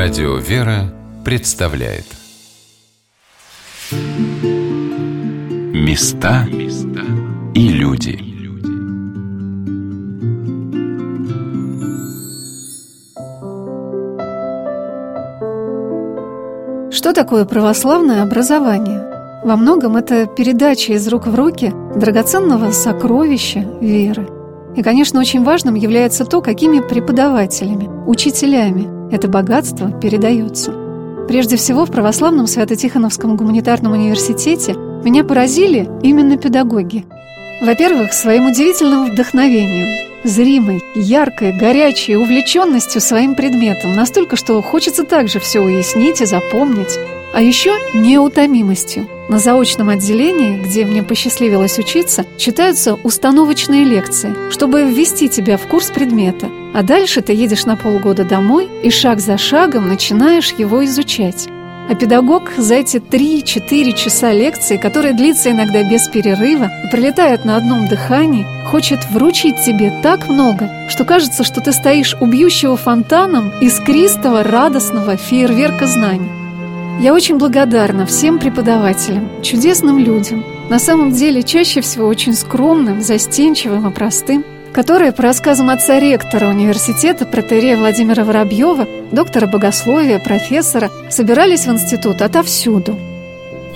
Радио «Вера» представляет Места и люди Что такое православное образование? Во многом это передача из рук в руки драгоценного сокровища веры. И, конечно, очень важным является то, какими преподавателями, учителями это богатство передается. Прежде всего, в православном Свято-Тихоновском гуманитарном университете меня поразили именно педагоги. Во-первых, своим удивительным вдохновением, зримой, яркой, горячей увлеченностью своим предметом, настолько, что хочется также все уяснить и запомнить. А еще неутомимостью. На заочном отделении, где мне посчастливилось учиться, читаются установочные лекции, чтобы ввести тебя в курс предмета. А дальше ты едешь на полгода домой и шаг за шагом начинаешь его изучать. А педагог за эти 3-4 часа лекции, которые длится иногда без перерыва и пролетает на одном дыхании, хочет вручить тебе так много, что кажется, что ты стоишь у бьющего фонтаном искристого радостного фейерверка знаний. Я очень благодарна всем преподавателям, чудесным людям, на самом деле чаще всего очень скромным, застенчивым и простым, которые, по рассказам отца ректора университета протерея Владимира Воробьева, доктора богословия, профессора, собирались в институт отовсюду.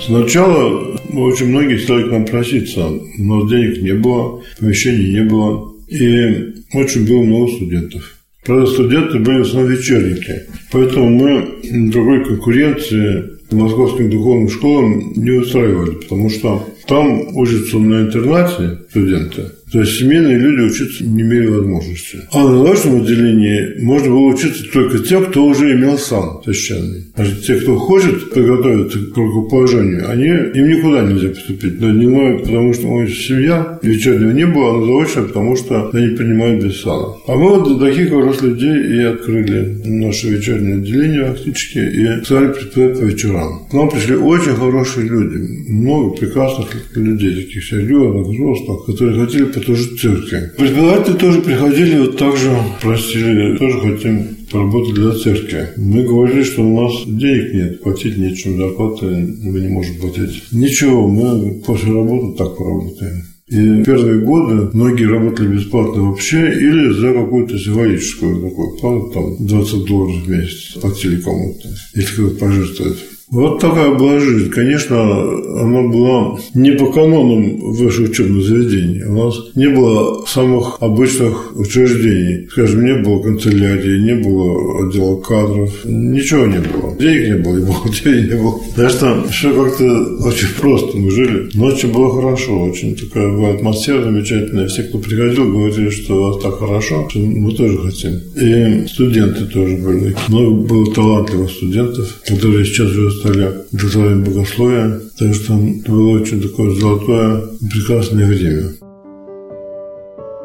Сначала очень многие стали к нам проситься, но денег не было, помещений не было, и очень было много студентов. Правда, студенты были в основном вечерники. Поэтому мы другой конкуренции московским духовным школам не устраивали, потому что там учатся на интернате студенты, то есть семейные люди учиться не имели возможности. А на нашем отделении можно было учиться только тем, кто уже имел сан священный. А те, кто хочет подготовиться к рукоположению, они, им никуда нельзя поступить. На дневной, потому что у них семья, вечернего не было, а на заочное, потому что они принимают без сана. А мы вот для таких взрослых людей и открыли наше вечернее отделение фактически и стали преподавать по вечерам. К нам пришли очень хорошие люди, много прекрасных людей, таких серьезных, взрослых, которые хотели послужить церкви. Преподаватели тоже приходили, вот так же просили, тоже хотим поработать для церкви. Мы говорили, что у нас денег нет, платить нечем, зарплаты мы не можем платить. Ничего, мы после работы так поработаем. И первые годы многие работали бесплатно вообще или за какую-то символическую такую плату, там 20 долларов в месяц платили кому-то, если кто-то пожертвует. Вот такая была жизнь. Конечно, она была не по канонам высших учебных заведений. У нас не было самых обычных учреждений. Скажем, не было канцелярии, не было отдела кадров, ничего не было. Денег не было, и бухгалтерии не было. Так что все как-то очень просто мы жили. Ночью было хорошо, очень такая была атмосфера замечательная. Все, кто приходил, говорили, что у вас так хорошо, что мы тоже хотим. И студенты тоже были. Много было талантливых студентов, которые сейчас живут стали докторами богословия. Так что было очень такое золотое, прекрасное время.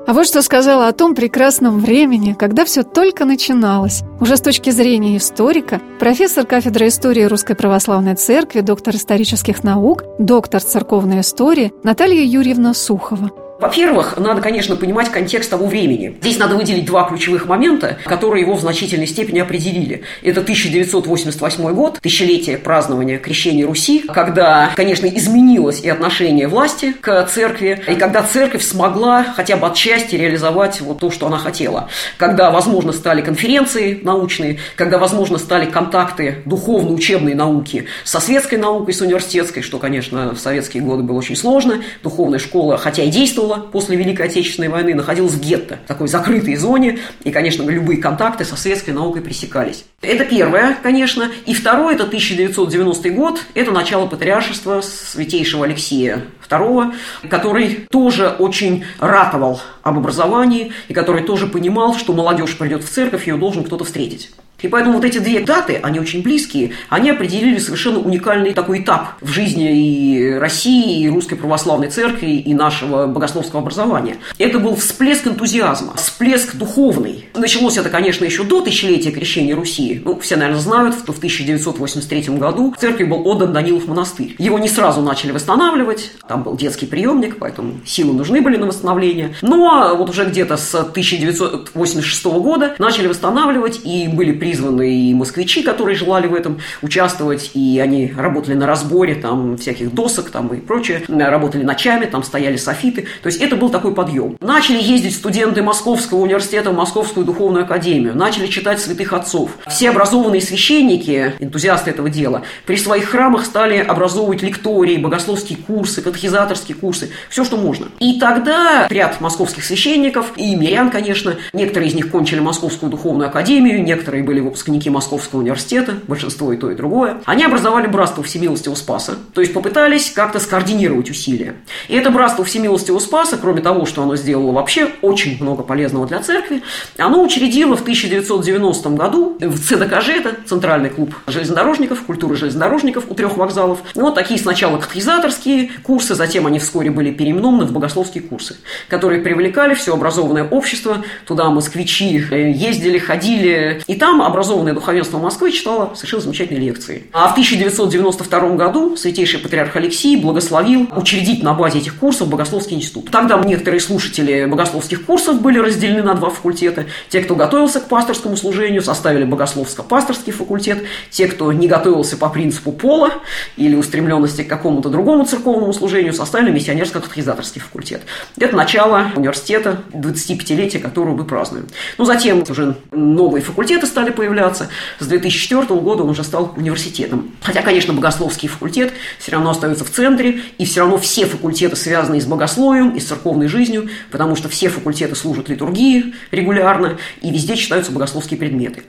А вот что сказала о том прекрасном времени, когда все только начиналось. Уже с точки зрения историка, профессор кафедры истории Русской Православной Церкви, доктор исторических наук, доктор церковной истории Наталья Юрьевна Сухова. Во-первых, надо, конечно, понимать контекст того времени. Здесь надо выделить два ключевых момента, которые его в значительной степени определили. Это 1988 год, тысячелетие празднования крещения Руси, когда, конечно, изменилось и отношение власти к церкви, и когда церковь смогла хотя бы отчасти реализовать вот то, что она хотела. Когда, возможно, стали конференции научные, когда, возможно, стали контакты духовно-учебной науки со светской наукой, с университетской, что, конечно, в советские годы было очень сложно. Духовная школа, хотя и действовала, Виола после Великой Отечественной войны находилась в гетто, в такой закрытой зоне, и, конечно, любые контакты со светской наукой пресекались. Это первое, конечно. И второе, это 1990 год, это начало патриаршества святейшего Алексея II, который тоже очень ратовал об образовании, и который тоже понимал, что молодежь придет в церковь, ее должен кто-то встретить. И поэтому вот эти две даты, они очень близкие, они определили совершенно уникальный такой этап в жизни и России, и Русской Православной Церкви, и нашего богословского образования. Это был всплеск энтузиазма, всплеск духовный. Началось это, конечно, еще до тысячелетия крещения Руси. Ну, все, наверное, знают, что в 1983 году в церкви был отдан Данилов монастырь. Его не сразу начали восстанавливать, там был детский приемник, поэтому силы нужны были на восстановление. Но вот уже где-то с 1986 года начали восстанавливать, и были призваны и москвичи, которые желали в этом участвовать, и они работали на разборе там всяких досок там и прочее, работали ночами, там стояли софиты. То есть это был такой подъем. Начали ездить студенты Московского университета в Московскую духовную академию, начали читать святых отцов. Все образованные священники, энтузиасты этого дела, при своих храмах стали образовывать лектории, богословские курсы, катехизаторские курсы, все, что можно. И тогда ряд московских священников и мирян, конечно, некоторые из них кончили Московскую духовную академию, некоторые были выпускники Московского университета, большинство и то, и другое. Они образовали братство Всемилостивого Спаса, то есть попытались как-то скоординировать усилия. И это братство Всемилостивого Спаса, кроме того, что оно сделало вообще очень много полезного для церкви, оно учредило в 1990 году в ЦДКЖ, это Центральный клуб железнодорожников, культуры железнодорожников у трех вокзалов. Вот такие сначала катехизаторские курсы, затем они вскоре были переименованы в богословские курсы, которые привлекали все образованное общество, туда москвичи э, ездили, ходили, и там образованное духовенство Москвы читало совершенно замечательные лекции. А в 1992 году святейший патриарх Алексий благословил учредить на базе этих курсов богословский институт. Тогда некоторые слушатели богословских курсов были разделены на два факультета. Те, кто готовился к пасторскому служению, составили богословско-пасторский факультет. Те, кто не готовился по принципу пола или устремленности к какому-то другому церковному служению, составили миссионерско-катехизаторский факультет. Это начало университета, 25-летия которого мы празднуем. Ну, затем уже новые факультеты стали появляться. С 2004 года он уже стал университетом. Хотя, конечно, богословский факультет все равно остается в центре, и все равно все факультеты связаны с богословием, и с церковной жизнью, потому что все факультеты служат литургии регулярно, и везде читаются богословские предметы.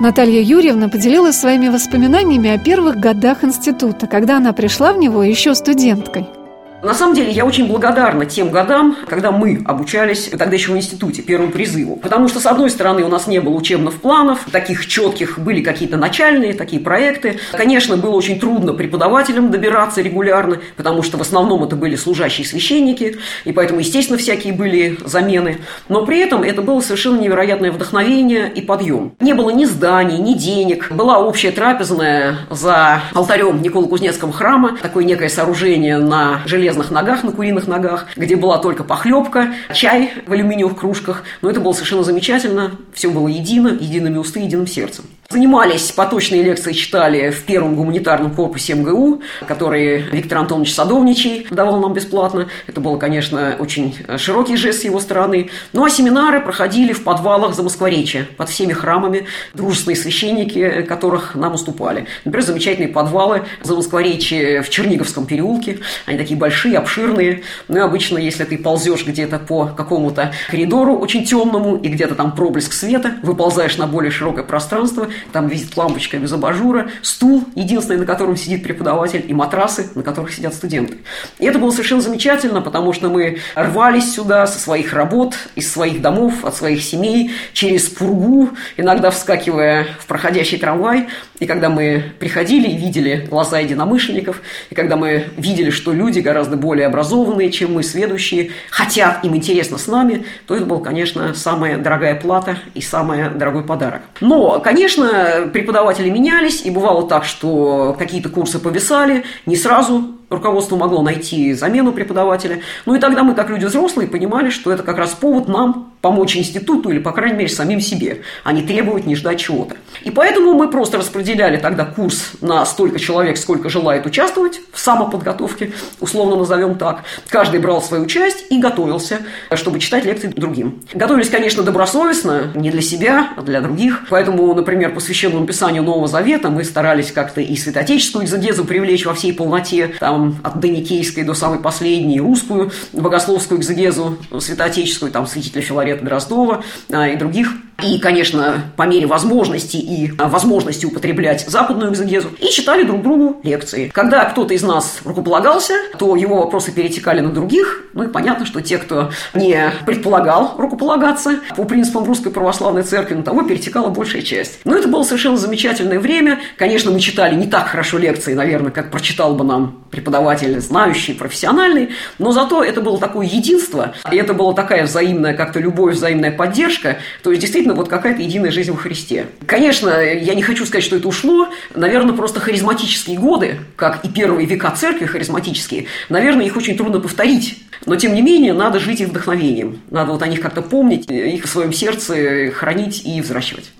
Наталья Юрьевна поделилась своими воспоминаниями о первых годах института, когда она пришла в него еще студенткой. На самом деле, я очень благодарна тем годам, когда мы обучались тогда еще в институте, первому призыву. Потому что, с одной стороны, у нас не было учебных планов, таких четких, были какие-то начальные такие проекты. Конечно, было очень трудно преподавателям добираться регулярно, потому что в основном это были служащие священники, и поэтому, естественно, всякие были замены. Но при этом это было совершенно невероятное вдохновение и подъем. Не было ни зданий, ни денег. Была общая трапезная за алтарем Никола Кузнецкого храма, такое некое сооружение на железном железных ногах, на куриных ногах, где была только похлебка, чай в алюминиевых кружках. Но это было совершенно замечательно. Все было едино, едиными усты, единым сердцем. Занимались, поточные лекции читали в первом гуманитарном корпусе МГУ, который Виктор Антонович Садовничий давал нам бесплатно. Это был, конечно, очень широкий жест с его стороны. Ну а семинары проходили в подвалах за Москворечье, под всеми храмами, дружественные священники, которых нам уступали. Например, замечательные подвалы за Москворечье в Черниговском переулке. Они такие большие, обширные. Ну и обычно, если ты ползешь где-то по какому-то коридору очень темному, и где-то там проблеск света, выползаешь на более широкое пространство, там висит лампочка без абажура, стул, единственный, на котором сидит преподаватель, и матрасы, на которых сидят студенты. И это было совершенно замечательно, потому что мы рвались сюда со своих работ, из своих домов, от своих семей, через пургу, иногда вскакивая в проходящий трамвай. И когда мы приходили и видели глаза единомышленников, и когда мы видели, что люди гораздо более образованные, чем мы, сведущие, хотят, им интересно с нами, то это была, конечно, самая дорогая плата и самый дорогой подарок. Но, конечно, преподаватели менялись, и бывало так, что какие-то курсы повисали, не сразу руководство могло найти замену преподавателя. Ну и тогда мы, как люди взрослые, понимали, что это как раз повод нам помочь институту или, по крайней мере, самим себе, а не требовать, не ждать чего-то. И поэтому мы просто распределяли тогда курс на столько человек, сколько желает участвовать в самоподготовке, условно назовем так. Каждый брал свою часть и готовился, чтобы читать лекции другим. Готовились, конечно, добросовестно, не для себя, а для других. Поэтому, например, по священному писанию Нового Завета мы старались как-то и святотеческую экзегезу привлечь во всей полноте, там, от Доникейской до самой последней, русскую богословскую экзегезу святоотеческую, там, святителя Филарета Ларета Дроздова а, и других. И, конечно, по мере возможности и а, возможности употреблять западную экзегезу. И читали друг другу лекции. Когда кто-то из нас рукополагался, то его вопросы перетекали на других. Ну и понятно, что те, кто не предполагал рукополагаться по принципам Русской Православной Церкви, на того перетекала большая часть. Но это было совершенно замечательное время. Конечно, мы читали не так хорошо лекции, наверное, как прочитал бы нам преподаватель, знающий, профессиональный. Но зато это было такое единство, и это была такая взаимная как-то любовь, взаимная поддержка, то есть действительно вот какая-то единая жизнь во Христе. Конечно, я не хочу сказать, что это ушло, наверное, просто харизматические годы, как и первые века церкви харизматические, наверное, их очень трудно повторить. Но, тем не менее, надо жить их вдохновением. Надо вот о них как-то помнить, их в своем сердце хранить и взращивать.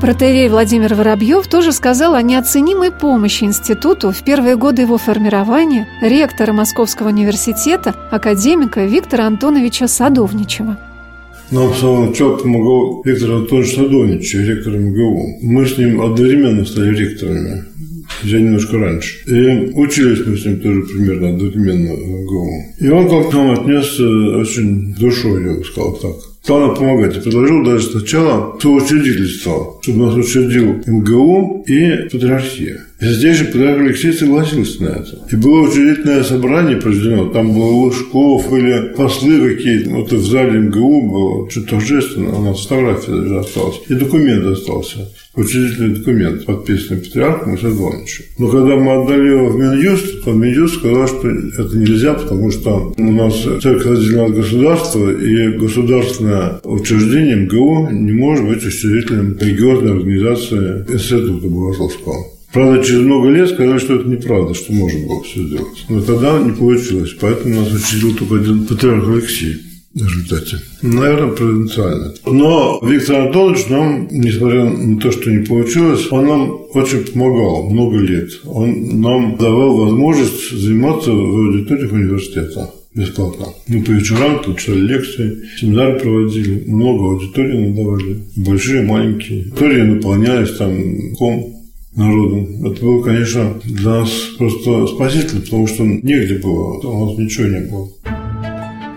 Протерей Владимир Воробьев тоже сказал о неоценимой помощи институту в первые годы его формирования ректора Московского университета, академика Виктора Антоновича Садовничева. Нам с самого начала помогал Виктор Антонович Садовнич, ректор МГУ. Мы с ним одновременно стали ректорами. Я немножко раньше. И учились мы с ним тоже примерно одновременно в МГУ. И он как-то нам отнесся очень душой, я бы сказал так стал нам помогать. И предложил даже сначала соучредительство, чтобы нас учредил МГУ и Патриархия. И здесь же Патриарх Алексей согласился на это. И было учредительное собрание проведено. Там был Лужков или послы какие-то. Вот в зале МГУ было что-то торжественно. У нас фотография даже осталась. И документ остался учредительный документ, подписанный патриархом и Садовничем. Но когда мы отдали его в Минюст, то Минюст сказал, что это нельзя, потому что у нас церковь разделена от государства, и государственное учреждение МГУ не может быть учредителем религиозной организации Института Богословского. Правда, через много лет сказали, что это неправда, что можно было все сделать. Но тогда не получилось, поэтому нас учредил только один патриарх Алексей в результате. Наверное, провинциально. Но Виктор Антонович нам, несмотря на то, что не получилось, он нам очень помогал много лет. Он нам давал возможность заниматься в аудиториях университета бесплатно. Мы по вечерам тут читали лекции, семинары проводили, много аудиторий надавали, большие, маленькие. Аудитории наполнялись там ком народом. Это было, конечно, для нас просто спасительно, потому что негде было, у нас ничего не было.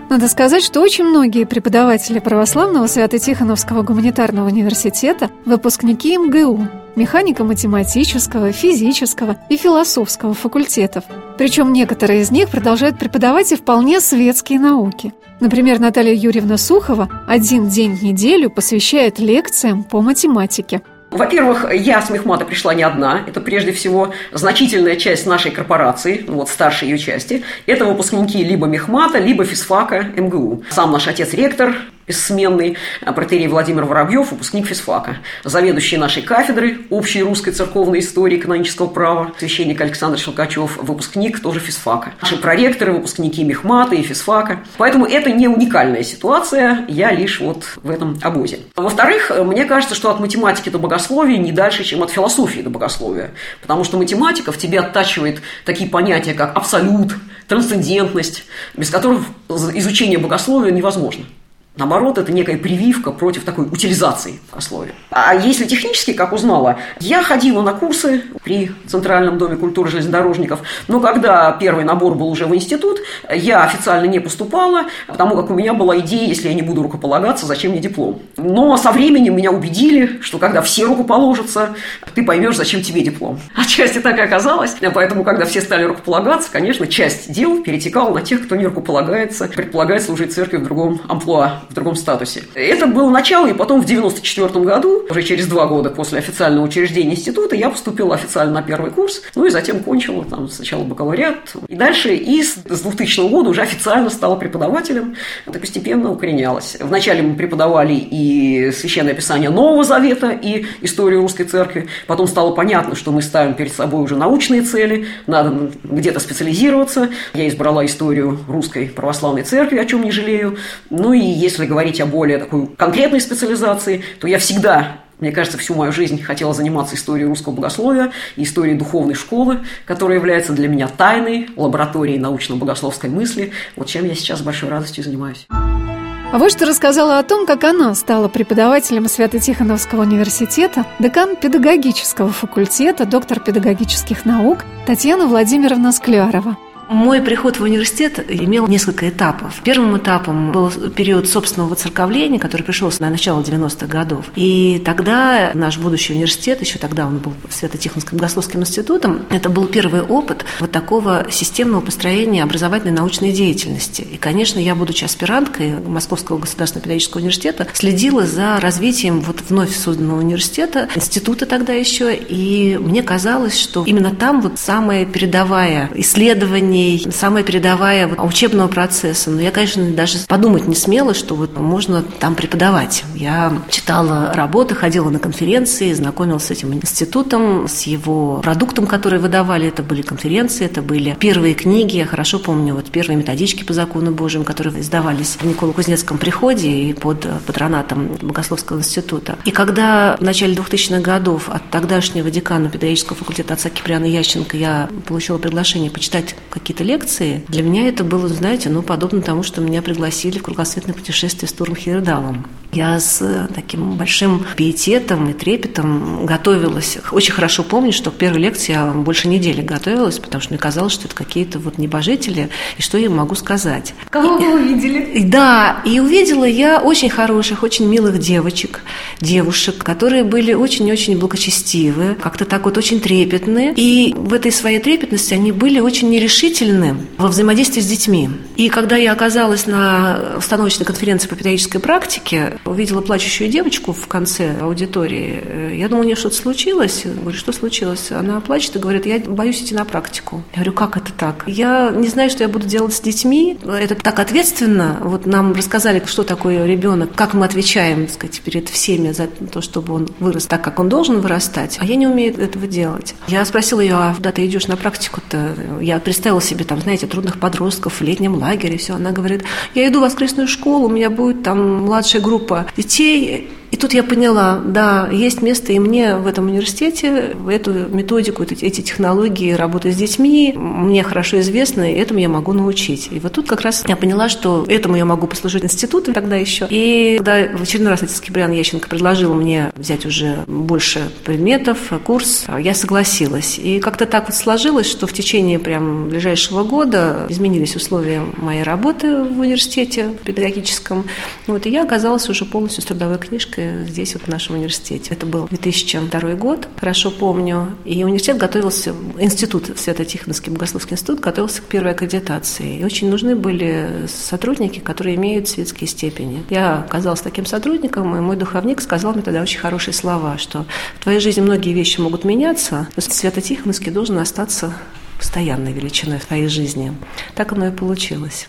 Надо сказать, что очень многие преподаватели православного Свято-Тихоновского гуманитарного университета – выпускники МГУ, механико-математического, физического и философского факультетов. Причем некоторые из них продолжают преподавать и вполне светские науки. Например, Наталья Юрьевна Сухова один день в неделю посвящает лекциям по математике – во-первых, я с Мехмата пришла не одна. Это прежде всего значительная часть нашей корпорации, ну вот старшей ее части. Это выпускники либо Мехмата, либо физфака МГУ. Сам наш отец ректор бессменный протерей Владимир Воробьев, выпускник физфака, заведующий нашей кафедры общей русской церковной истории канонического права, священник Александр Шелкачев, выпускник тоже физфака. Наши проректоры, выпускники Мехмата и физфака. Поэтому это не уникальная ситуация, я лишь вот в этом обозе. Во-вторых, мне кажется, что от математики до богословия не дальше, чем от философии до богословия. Потому что математика в тебе оттачивает такие понятия, как абсолют, трансцендентность, без которых изучение богословия невозможно. Наоборот, это некая прививка против такой утилизации пословия. А если технически, как узнала, я ходила на курсы при Центральном доме культуры железнодорожников, но когда первый набор был уже в институт, я официально не поступала, потому как у меня была идея, если я не буду рукополагаться, зачем мне диплом. Но со временем меня убедили, что когда все рукоположатся, ты поймешь, зачем тебе диплом. Отчасти так и оказалось. Поэтому, когда все стали рукополагаться, конечно, часть дел перетекала на тех, кто не рукополагается, предполагает служить церкви в другом амплуа в другом статусе. Это было начало, и потом в 1994 году, уже через два года после официального учреждения института, я поступила официально на первый курс, ну и затем кончила там сначала бакалавриат, и дальше и с 2000 года уже официально стала преподавателем, это постепенно укоренялось. Вначале мы преподавали и Священное Писание Нового Завета, и историю русской церкви, потом стало понятно, что мы ставим перед собой уже научные цели, надо где-то специализироваться. Я избрала историю русской православной церкви, о чем не жалею. Ну и есть если говорить о более такой конкретной специализации, то я всегда мне кажется, всю мою жизнь хотела заниматься историей русского богословия и историей духовной школы, которая является для меня тайной, лабораторией научно-богословской мысли. Вот чем я сейчас с большой радостью занимаюсь. А вот что рассказала о том, как она стала преподавателем Свято-Тихоновского университета, декан педагогического факультета, доктор педагогических наук Татьяна Владимировна Склярова. Мой приход в университет имел несколько этапов. Первым этапом был период собственного воцерковления, который пришелся на начало 90-х годов. И тогда наш будущий университет, еще тогда он был Свято-Тихонским богословским институтом, это был первый опыт вот такого системного построения образовательной научной деятельности. И, конечно, я, будучи аспиранткой Московского государственного педагогического университета, следила за развитием вот вновь созданного университета, института тогда еще, и мне казалось, что именно там вот самая передовая исследование древней, самая передовая учебного процесса. Но я, конечно, даже подумать не смела, что вот можно там преподавать. Я читала работы, ходила на конференции, знакомилась с этим институтом, с его продуктом, который выдавали. Это были конференции, это были первые книги. Я хорошо помню вот первые методички по закону Божьему, которые издавались в Николо-Кузнецком приходе и под патронатом Богословского института. И когда в начале 2000-х годов от тогдашнего декана педагогического факультета отца Киприана Ященко я получила приглашение почитать какие-то лекции, для меня это было, знаете, ну, подобно тому, что меня пригласили в кругосветное путешествие с Туром Хейердалом. Я с э, таким большим пиететом и трепетом готовилась. Очень хорошо помню, что к первой лекции я больше недели готовилась, потому что мне казалось, что это какие-то вот небожители, и что я могу сказать. Кого вы увидели? Да, и увидела я очень хороших, очень милых девочек, девушек, которые были очень-очень благочестивы, как-то так вот очень трепетные. И в этой своей трепетности они были очень нерешительны во взаимодействии с детьми. И когда я оказалась на установочной конференции по педагогической практике, увидела плачущую девочку в конце аудитории. Э, я думала, у нее что-то случилось. Я говорю, что случилось? Она плачет и говорит, я боюсь идти на практику. Я говорю, как это так? Я не знаю, что я буду делать с детьми. Это так ответственно. Вот нам рассказали, что такое ребенок, как мы отвечаем, так сказать, перед всеми за то, чтобы он вырос так, как он должен вырастать. А я не умею этого делать. Я спросила ее, а куда ты идешь на практику-то? Я представила себе там, знаете, трудных подростков в летнем лагере, все. Она говорит, я иду в воскресную школу, у меня будет там младшая группа детей и тут я поняла, да, есть место и мне в этом университете, эту методику, эти технологии работы с детьми мне хорошо известны, и этому я могу научить. И вот тут как раз я поняла, что этому я могу послужить институту тогда еще. И когда в очередной раз отец Киприан Ященко предложил мне взять уже больше предметов, курс, я согласилась. И как-то так вот сложилось, что в течение прям ближайшего года изменились условия моей работы в университете педагогическом. Вот, и я оказалась уже полностью с трудовой книжкой здесь, вот в нашем университете. Это был 2002 год, хорошо помню. И университет готовился, институт, Свято-Тихоновский богословский институт, готовился к первой аккредитации. И очень нужны были сотрудники, которые имеют светские степени. Я оказалась таким сотрудником, и мой духовник сказал мне тогда очень хорошие слова, что в твоей жизни многие вещи могут меняться, но Свято-Тихоновский должен остаться постоянной величиной в твоей жизни. Так оно и получилось.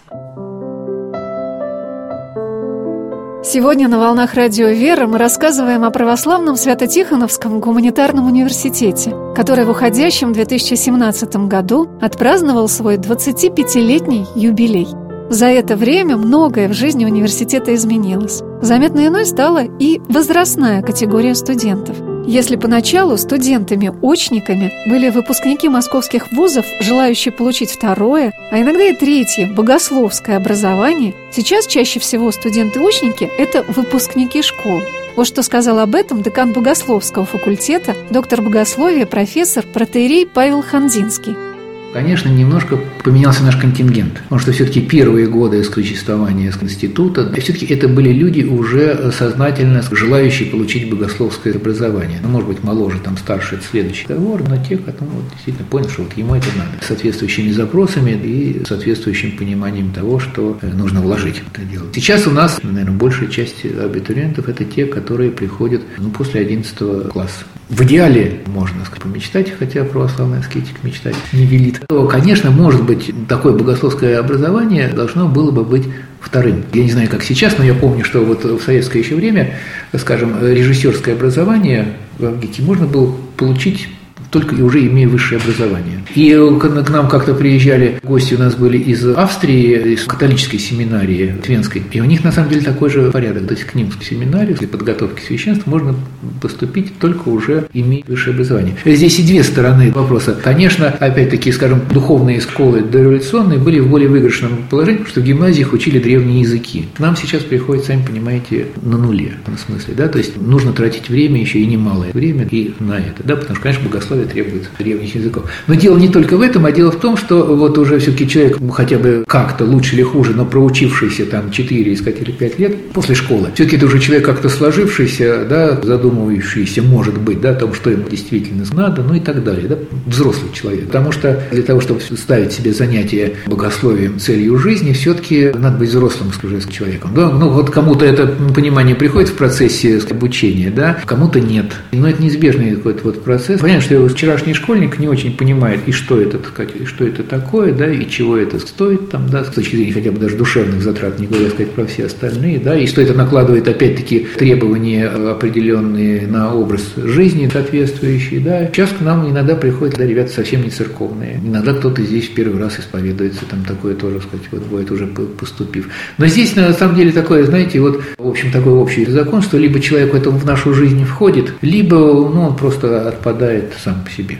Сегодня на «Волнах Радио Вера» мы рассказываем о православном Свято-Тихоновском гуманитарном университете, который в уходящем 2017 году отпраздновал свой 25-летний юбилей. За это время многое в жизни университета изменилось. Заметно иной стала и возрастная категория студентов – если поначалу студентами-очниками были выпускники московских вузов, желающие получить второе, а иногда и третье богословское образование, сейчас чаще всего студенты-очники – это выпускники школ. Вот что сказал об этом декан богословского факультета, доктор богословия, профессор, протеерей Павел Хандинский. Конечно, немножко поменялся наш контингент, потому что все-таки первые годы существования института, все-таки это были люди уже сознательно желающие получить богословское образование. Ну, может быть, моложе, там, старше, это следующий договор, но те, кто вот, действительно понял, что вот ему это надо. С соответствующими запросами и соответствующим пониманием того, что э, нужно вложить в это дело. Сейчас у нас, наверное, большая часть абитуриентов – это те, которые приходят ну, после 11 класса. В идеале можно сказать, помечтать, хотя православный аскетик мечтать не велит. То, конечно, может быть, такое богословское образование должно было бы быть вторым. Я не знаю, как сейчас, но я помню, что вот в советское еще время, скажем, режиссерское образование в Амгике можно было получить только уже имея высшее образование. И к нам как-то приезжали гости у нас были из Австрии, из католической семинарии Твенской, и у них на самом деле такой же порядок. То есть к ним в семинарию для подготовки священства можно поступить только уже имея высшее образование. Здесь и две стороны вопроса. Конечно, опять-таки, скажем, духовные школы дореволюционные были в более выигрышном положении, потому что в гимназиях учили древние языки. К нам сейчас приходит, сами понимаете, на нуле, в смысле, да, то есть нужно тратить время еще и немалое время и на это, да, потому что, конечно, богословие условия требуют древних языков. Но дело не только в этом, а дело в том, что вот уже все-таки человек хотя бы как-то лучше или хуже, но проучившийся там 4, искать или 5 лет после школы, все-таки это уже человек как-то сложившийся, да, задумывающийся, может быть, да, о том, что ему действительно надо, ну и так далее, да, взрослый человек. Потому что для того, чтобы ставить себе занятие богословием целью жизни, все-таки надо быть взрослым, скажем, человеком. Да? Ну вот кому-то это понимание приходит в процессе обучения, да, кому-то нет. Но это неизбежный какой-то вот процесс. Понятно, что вчерашний школьник не очень понимает, и что это, и что это такое, да, и чего это стоит, там, да, с точки зрения хотя бы даже душевных затрат, не говоря сказать про все остальные, да, и что это накладывает опять-таки требования определенные на образ жизни соответствующие, да. Сейчас к нам иногда приходят, да, ребята совсем не церковные. Иногда кто-то здесь в первый раз исповедуется, там такое тоже, сказать, вот бывает уже поступив. Но здесь на самом деле такое, знаете, вот, в общем, такой общий закон, что либо человек в в нашу жизнь входит, либо, ну, он просто отпадает сам по себе.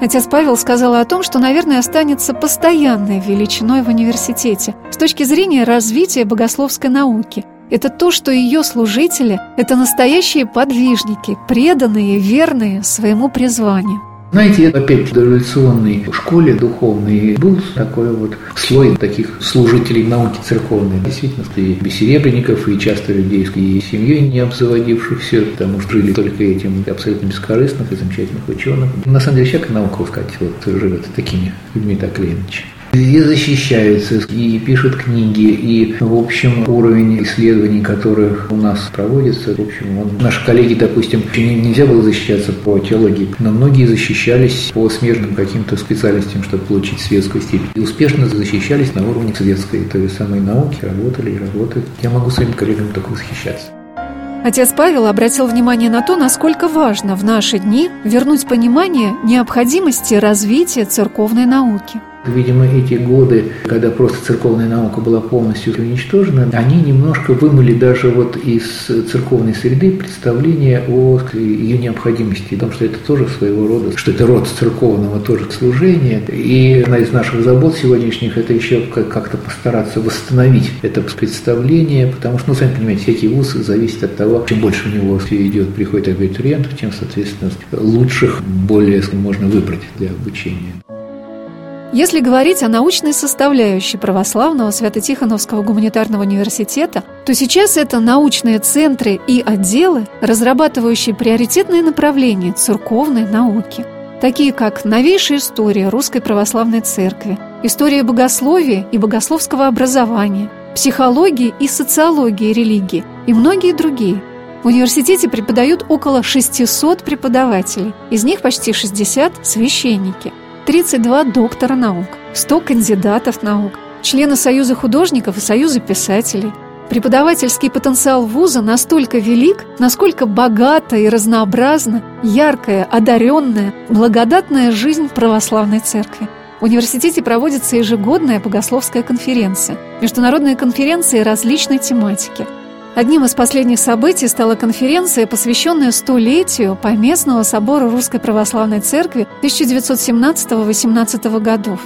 Отец Павел сказал о том, что, наверное, останется постоянной величиной в университете с точки зрения развития богословской науки. Это то, что ее служители – это настоящие подвижники, преданные, верные своему призванию. Знаете, опять в дореволюционной школе духовной был такой вот слой таких служителей науки церковной. Действительно, и бессеребренников, и часто людей и семьей не обзаводившихся, потому что жили только этим абсолютно бескорыстных и замечательных ученых. На самом деле, всякая наука, сказать, вот живет такими людьми так или иначе и защищаются, и пишут книги, и, в общем, уровень исследований, которых у нас проводится, в общем, он, наши коллеги, допустим, нельзя было защищаться по теологии, но многие защищались по смежным каким-то специальностям, чтобы получить светскую степень. И успешно защищались на уровне светской, то есть самой науки, работали и работают. Я могу своим коллегам только восхищаться. Отец Павел обратил внимание на то, насколько важно в наши дни вернуть понимание необходимости развития церковной науки. Видимо, эти годы, когда просто церковная наука была полностью уничтожена, они немножко вымыли даже вот из церковной среды представление о ее необходимости, о том, что это тоже своего рода, что это род церковного тоже служения. И одна из наших забот сегодняшних – это еще как-то постараться восстановить это представление, потому что, ну, сами понимаете, всякий вуз зависит от того, чем больше у него идет, приходит абитуриентов, тем, соответственно, лучших более можно выбрать для обучения. Если говорить о научной составляющей православного Свято-Тихоновского гуманитарного университета, то сейчас это научные центры и отделы, разрабатывающие приоритетные направления церковной науки, такие как новейшая история Русской Православной Церкви, история богословия и богословского образования, психологии и социологии религии и многие другие. В университете преподают около 600 преподавателей, из них почти 60 – священники – 32 доктора наук, 100 кандидатов наук, члены Союза художников и Союза писателей. Преподавательский потенциал вуза настолько велик, насколько богата и разнообразна яркая, одаренная, благодатная жизнь православной церкви. В университете проводится ежегодная богословская конференция, международные конференции различной тематики – Одним из последних событий стала конференция, посвященная столетию Поместного собора Русской Православной Церкви 1917-18 годов.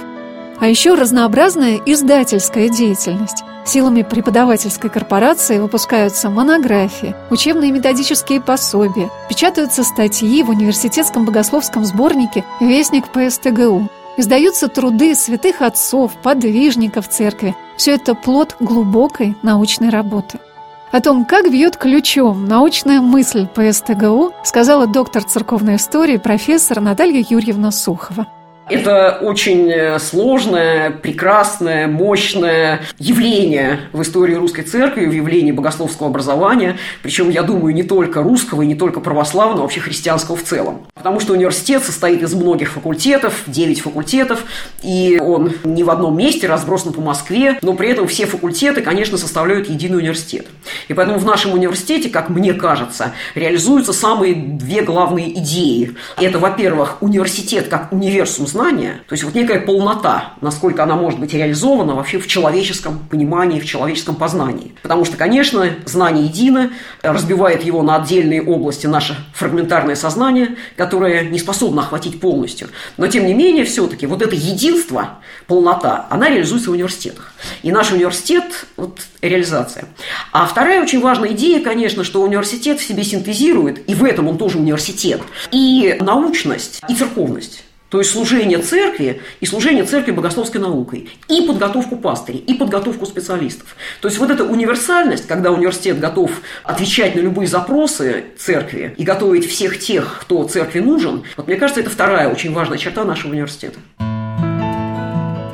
А еще разнообразная издательская деятельность. Силами преподавательской корпорации выпускаются монографии, учебные методические пособия, печатаются статьи в университетском богословском сборнике «Вестник ПСТГУ», издаются труды святых отцов, подвижников церкви. Все это плод глубокой научной работы – о том, как бьет ключом научная мысль по СТГУ, сказала доктор церковной истории профессор Наталья Юрьевна Сухова. Это очень э, сложное, прекрасное, мощное явление в истории русской церкви, в явлении богословского образования, причем, я думаю, не только русского и не только православного, а вообще христианского в целом. Потому что университет состоит из многих факультетов, 9 факультетов, и он не в одном месте разбросан по Москве, но при этом все факультеты, конечно, составляют единый университет. И поэтому в нашем университете, как мне кажется, реализуются самые две главные идеи. Это, во-первых, университет как универсум знаний, сознания, то есть вот некая полнота, насколько она может быть реализована вообще в человеческом понимании, в человеческом познании. Потому что, конечно, знание едино, разбивает его на отдельные области наше фрагментарное сознание, которое не способно охватить полностью. Но, тем не менее, все-таки вот это единство, полнота, она реализуется в университетах. И наш университет – вот реализация. А вторая очень важная идея, конечно, что университет в себе синтезирует, и в этом он тоже университет, и научность, и церковность. То есть служение церкви и служение церкви богословской наукой, и подготовку пастырей, и подготовку специалистов. То есть вот эта универсальность, когда университет готов отвечать на любые запросы церкви и готовить всех тех, кто церкви нужен, вот мне кажется, это вторая очень важная черта нашего университета.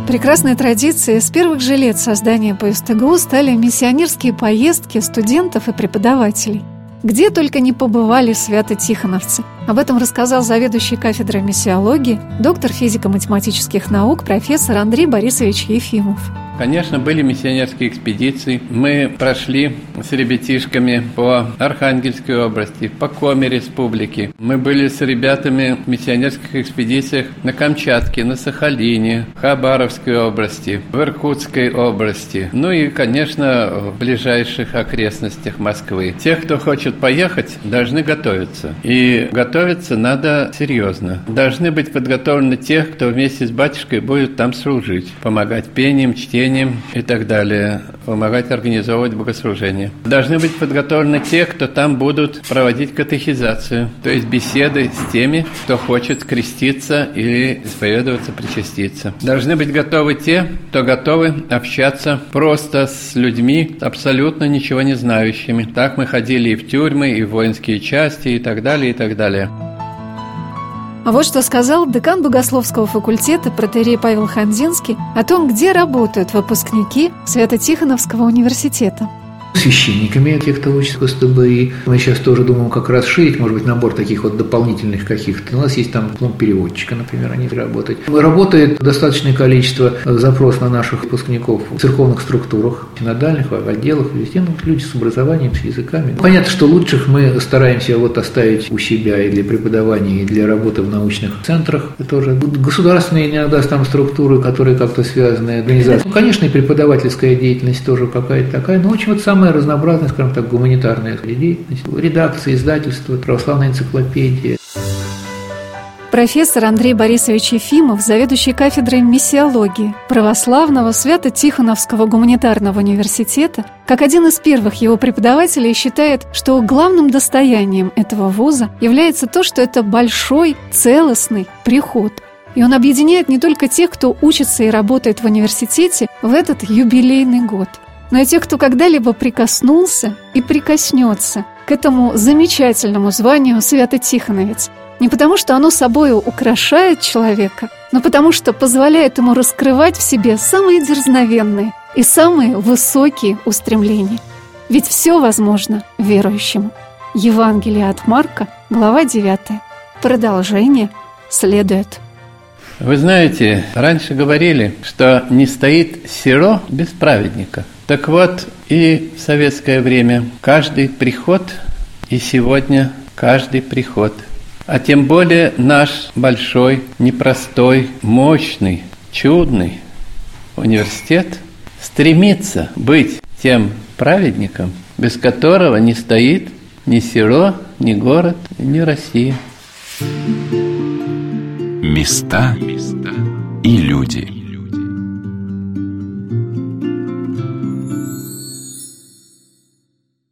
Прекрасной традицией с первых же лет создания ПСТГУ стали миссионерские поездки студентов и преподавателей – Где только не побывали свято-тихоновцы. Об этом рассказал заведующий кафедрой миссиологии, доктор физико-математических наук, профессор Андрей Борисович Ефимов. Конечно, были миссионерские экспедиции. Мы прошли с ребятишками по Архангельской области, по Коми республике. Мы были с ребятами в миссионерских экспедициях на Камчатке, на Сахалине, в Хабаровской области, в Иркутской области. Ну и, конечно, в ближайших окрестностях Москвы. Тех, кто хочет поехать, должны готовиться. И готовиться надо серьезно. Должны быть подготовлены тех, кто вместе с батюшкой будет там служить, помогать пением, чтением, служением и так далее, помогать организовывать богослужение. Должны быть подготовлены те, кто там будут проводить катехизацию, то есть беседы с теми, кто хочет креститься или исповедоваться, причаститься. Должны быть готовы те, кто готовы общаться просто с людьми, абсолютно ничего не знающими. Так мы ходили и в тюрьмы, и в воинские части, и так далее, и так далее. А вот что сказал декан Богословского факультета протерей Павел Хандинский о том, где работают выпускники Свято-Тихоновского университета священниками, тех, кто учится в СТБИ. Мы сейчас тоже думаем, как расширить, может быть, набор таких вот дополнительных каких-то. У нас есть там ну, переводчика, например, они работают. Работает достаточное количество запросов на наших выпускников в церковных структурах, синодальных, в отделах, везде ну, люди с образованием, с языками. Понятно, что лучших мы стараемся вот оставить у себя и для преподавания, и для работы в научных центрах. Это тоже государственные иногда там структуры, которые как-то связаны, организации. Ну, конечно, и преподавательская деятельность тоже какая-то такая, но очень вот самая самая разнообразная, скажем так, гуманитарная деятельность. Редакция, издательство, православная энциклопедия. Профессор Андрей Борисович Ефимов, заведующий кафедрой миссиологии Православного Свято-Тихоновского гуманитарного университета, как один из первых его преподавателей считает, что главным достоянием этого вуза является то, что это большой, целостный приход. И он объединяет не только тех, кто учится и работает в университете в этот юбилейный год – но и тех, кто когда-либо прикоснулся и прикоснется к этому замечательному званию Свято-Тихоновец. Не потому, что оно собою украшает человека, но потому, что позволяет ему раскрывать в себе самые дерзновенные и самые высокие устремления. Ведь все возможно верующему. Евангелие от Марка, глава 9. Продолжение следует. Вы знаете, раньше говорили, что не стоит серо без праведника – так вот, и в советское время каждый приход, и сегодня каждый приход, а тем более наш большой, непростой, мощный, чудный университет стремится быть тем праведником, без которого не стоит ни село, ни город, ни Россия. Места и люди.